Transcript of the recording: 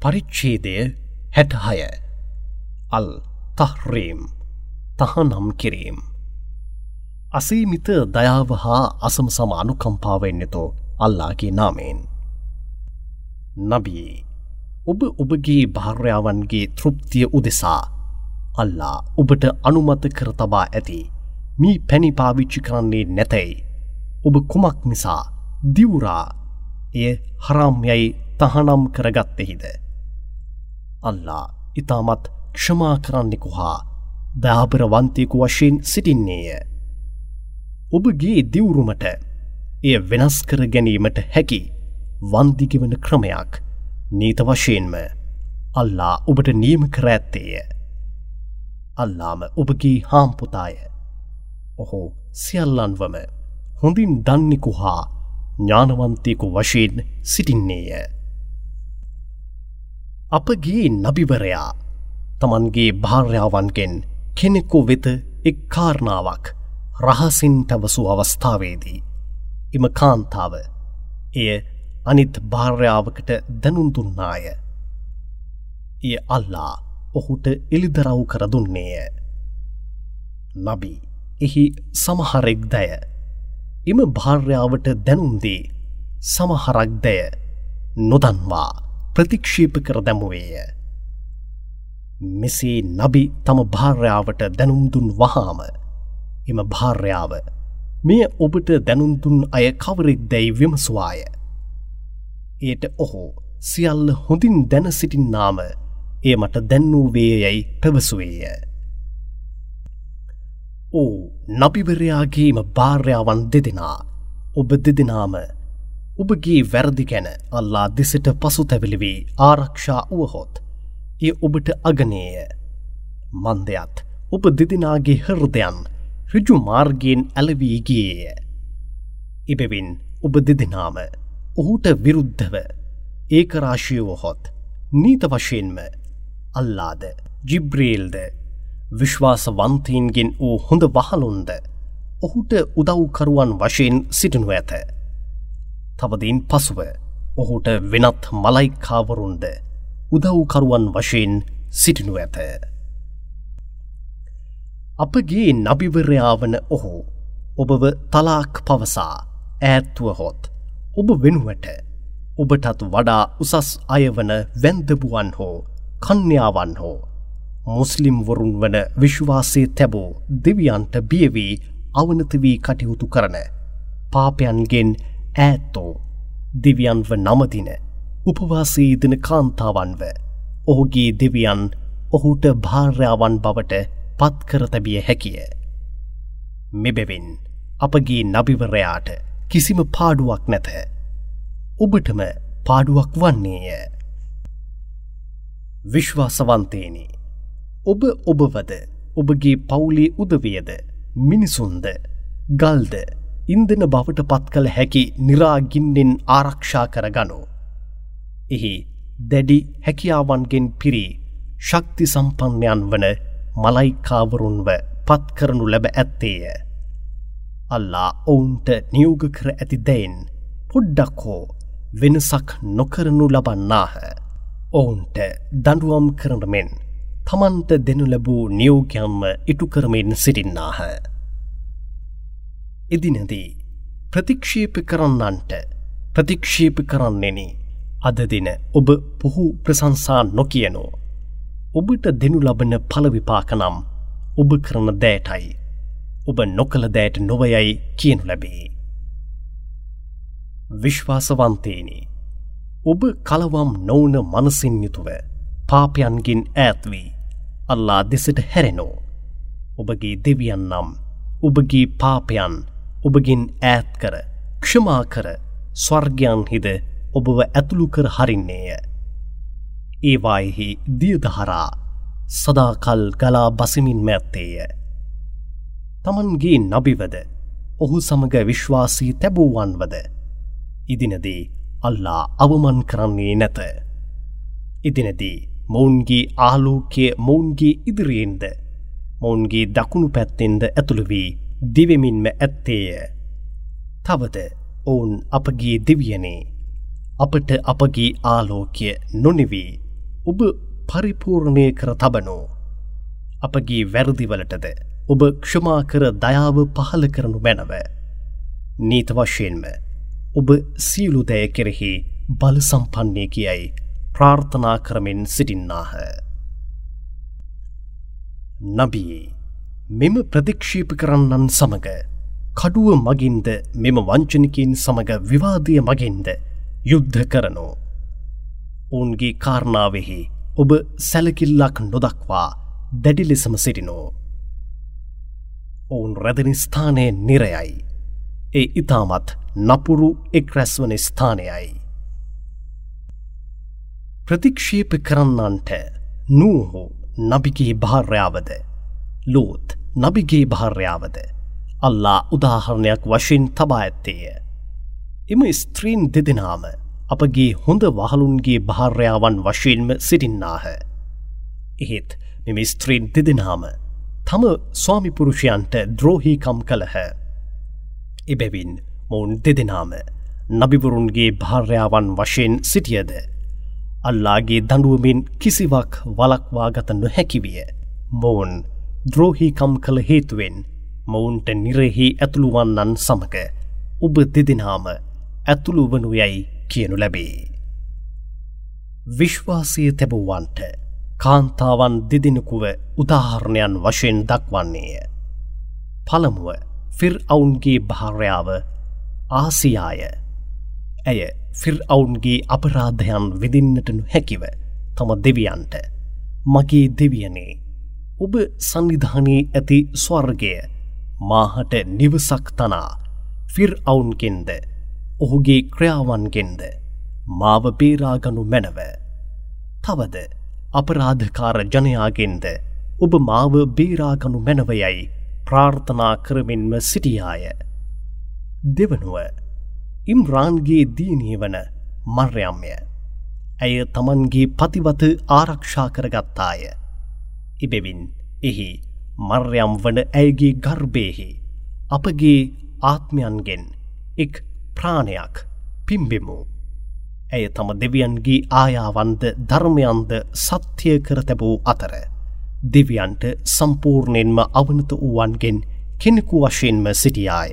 පරිච්ඡේදය හැටහය. අල් තහ්රීම් තහනම් කිරීම්. අසීමිත දයාව හා අසම සම අනුකම්පාවෙන්නෙතෝ අල්ලාගේ නාමයෙන්. නබී ඔබ ඔබගේ භාර්යාවන්ගේ තෘප්තිය උදෙසා අල්ලා ඔබට අනුමත කර තබා ඇති. මී පැණි පාවිච්චි කරන්නේ නැතැයි ඔබ කුමක් නිසා දිවුරා එය හරාම්යයි තහනම් කරගත්තෙහිද? අල්ලා ඉතාමත් ක්ෂමා කරන්නෙකු හා දාබරවන්තයකු වශයෙන් සිටින්නේය. ඔබගේ දිවුරුමට එය වෙනස් කර ගැනීමට හැකි වන්දිගෙවන ක්‍රමයක් නීත වශයෙන්ම අල්ලා ඔබට නියම කර ඇත්තේය. අල්ලාම ඔබගේ හාම්පුතාය. ඔහු සියල්ලන්වම හොඳින් දන්නෙකු හා ඥානවන්තයකු වශයෙන් සිටින්නේය. අපගේ නබිවරයා තමන්ගේ භාර්යාවන්ගෙන් කෙනෙකු වෙත එක් කාරණාවක් රහසින් පැවසු අවස්ථාවේදී. එම කාන්තාව එය අනිත් භාර්යාවකට දැනුන්දුන්නාය. එය අල්ලා ඔහුට එළිදරව් කරදුන්නේය. නබි එහි සමහරෙක් දය එම භාර්යාවට දැනුන්දී සමහරක් දය නොදන්වා ප්‍රතික්ෂේප කර දැමුවේය. මෙසේ නබි තම භාර්යාවට දැනුම්දුන් වහාම එම භාර්යාව මෙය ඔබට දැනුන්දුන් අය කවරෙක් දැයි විමසවාය. එයට ඔහු සියල්ල හොඳින් දැන සිටින්නාම ඒ මට දැන්නූවේ යැයි පැවසුවේය. ඕ නබිවරයාගේම භාර්යාවන් දෙදෙනා ඔබ දෙදෙනාම ඔබගේ වැරදි ගැන අල්ලා දෙසට පසු තැවිලිවී. ආරක්ෂා වුවහොත්. ඒ ඔබට අගනේය. මන්දයත් ඔබ දෙදෙනගේ හෘදයන් රිජු මාර්ගයෙන් ඇලවීගේය එබෙවින් ඔබ දෙදෙනාම ඔහුට විරුද්ධව ඒකරාශයවහොත් නීත වශයෙන්ම අල්ලාද ජිබ්‍රේල්ද විශ්වාසවන්තීන්ගෙන් වූ හොඳ වහලුන්ද ඔහුට උදව්කරුවන් වශයෙන් සිටිනු ඇත. තවදින් පසුව ඔහුට වෙනත් මලයිකාවරුන්ද උදව්කරුවන් වශයෙන් සිටිනු ඇත. අපගේ නබිවරයාවන ඔහු ඔබව තලාක් පවසා ඈත්තුවහොත් ඔබ වෙනුවට ඔබටත් වඩා උසස් අයවන වැන්දබුවන් හෝ කන්‍යාවන් හෝ මුස්ලිම්වරුන් වන විශ්වාසය තැබූ දෙවියන්ට බියවී අවනතවී කටයුතු කරන පාපයන්ගෙන් ඈත්තෝ දෙවියන්ව නමදින උපවාසීදන කාන්තාවන්ව ඔහුගේ දෙවියන් ඔහුට භාර්යාවන් බවට පත්කර තැබිය හැකිය. මෙබැවින් අපගේ නබිවරයාට කිසිම පාඩුවක් නැත. ඔබටම පාඩුවක් වන්නේය. විශ්වාසවන්තේනි ඔබ ඔබවද ඔබගේ පවුලේ උදවියද මිනිසුන්ද ගල්ද ඉන්දන බවට පත් කළ හැකි නිරාගින්නෙන් ආරක්ෂා කර ගනු. එහි දැඩි හැකියාවන්ගෙන් පිරී ශක්ති සම්පන්නයන් වන මලයිකාවරුන්ව පත්කරනු ලැබ ඇත්තේය. අල්ලා ඔවුන්ට නියෝග කර ඇති දැයින් පොඩ්ඩක් හෝ වෙනසක් නොකරනු ලබන්නාහ. ඔවුන්ට දඩුවම් කරනමෙන් තමන්ට දෙනු ලැබූ නියෝගයම්ම ඉටු කරමින් සිටින්නාහ. එදිනදී ප්‍රතික්ෂේප කරන්නන්ට ප්‍රතික්ෂේප කරන්නෙන අද දින ඔබ පුහු ප්‍රසංසා නොකියනෝ. ඔබට දෙනු ලබන පලවිපාකනම් ඔබ කරන දෑටයි ඔබ නොකළ දෑට නොවයයි කියනු ලැබේ. විශ්වාසවන්තේනි ඔබ කලවම් නොවන මනසින් යුතුව පාපයන්ගින් ඈත්වී අල්ලා දෙසට හැරෙනෝ ඔබගේ දෙවියන් නම් ඔබගේ පාපයන් ඔබගින් ඈත් කර ක්ෂමා කර ස්වර්ගයන්හිද ඔබව ඇතුළු කර හරින්නේය. ඒවායෙහි දියදහරා සදාකල් ගලා බසිමින් මැත්තේය. තමන්ගේ නබිවද ඔහු සමග විශ්වාසී තැබූවන්වද ඉදිනදී අල්ලා අවමන් කරන්නේ නැත. ඉදිනදී මොවුන්ගේ ආලෝකය මොවුන්ගේ ඉදිරියෙන්ද මොවුන්ගේ දකුණු පැත්තෙන්ද ඇතුළු වී දිවෙමින්ම ඇත්තේය. තවද ඔවුන් අපගේ දෙවියනේ අපට අපගේ ආලෝකය නොනෙවී ඔබ පරිපූර්ණය කර තබනෝ. අපගේ වැරදිවලටද ඔබ ක්ෂමා කර දයාව පහල කරනු මැනව. නීත වශයෙන්ම ඔබ සියලු දෑ කෙරෙහි බල සම්පන්නේ කියයි ප්‍රාර්ථනා කරමින් සිටින්නාහ. නබී මෙම ප්‍රතික්ෂීප කරන්නන් සමඟ කඩුව මගින්ද මෙම වංචනිකින් සමඟ විවාදය මගින්ද යුද්ධ කරනෝ. ඔවුන්ගේ කාරණාවෙහි ඔබ සැලකිල්ලක් නොදක්වා දැඩි ලෙසම සිටිනෝ. ඔවුන් රැදනි ස්ථානය නිරයයි. ඒ ඉතාමත් නපුරු එක් රැස්වන ස්ථානයයි. ප්‍රතික්ෂේප කරන්නන්ට නූහෝ නබිගේ භාර්යාවද ලෝත් නබිගේ භාර්යාවද අල්ලා උදාහරණයක් වශයෙන් තබා ඇත්තේය. එම ස්ත්‍රීන් දෙදෙනාම අපගේ හොඳ වහලුන්ගේ භාර්යාවන් වශයෙන්ම සිටින්නාහ. එහෙත් මෙම ස්ත්‍රීන් දෙදෙනාම තම ස්වාමිපුරුෂයන්ට ද්‍රෝහිකම් කළහ. එබැවින් මොවුන් දෙදෙනාම නබිවරුන්ගේ භාර්යාවන් වශයෙන් සිටියද. අල්ලාගේ දඩුවමින් කිසිවක් වලක්වාගත නොහැකිවිය. මොවුන් ද්‍රෝහිකම් කළ හේතුවෙන් මොවුන්ට නිරෙහි ඇතුළුවන්නන් සමඟ ඔබ දෙදෙනාම ඇතුළු වනු යැයි කියනු ලැබේ. විශ්වාසය තැබුවන්ට කාන්තාවන් දෙදෙනෙකුව උදාහරණයන් වශයෙන් දක්වන්නේය. පළමුුව ෆිර් අවුන්ගේ භාර්යාව ආසියාය. ඇය ෆිර් අවුන්ගේ අපරාධයන් විදින්නටනු හැකිව තම දෙවියන්ට මගේ දෙවියනේ ඔබ සන්නිධානී ඇති ස්වර්ගය මාහට නිවසක් තනා ෆිර් අවුන්ගෙන්ද ඔහුගේ ක්‍රියාවන්ගෙන්ද මාව බේරාගනු මැනව. තවද අපරාධකාර ජනයාගෙන්ද ඔබ මාව බේරාගනු මැනවයයි ප්‍රාර්ථනා කරමින්ම සිටියාය. දෙවනුව ඉම්රාන්ගේ දීනී වන මර්යම්ය. ඇය තමන්ගේ පතිවත ආරක්ෂා කරගත්තාය. ඉබෙවින් එහි මර්යම් වන ඇයගේ ගර්භයහි අපගේ ආත්මයන්ගෙන් එක් ප්‍රාණයක් පිම්බෙමු. ඇය තම දෙවියන්ගේ ආයාවන්ද ධර්මයන්ද සත්‍යය කර තැබූ අතර. දෙවියන්ට සම්පූර්ණයෙන්ම අවනත වූවන්ගෙන් කෙනෙකු වශයෙන්ම සිටියාය.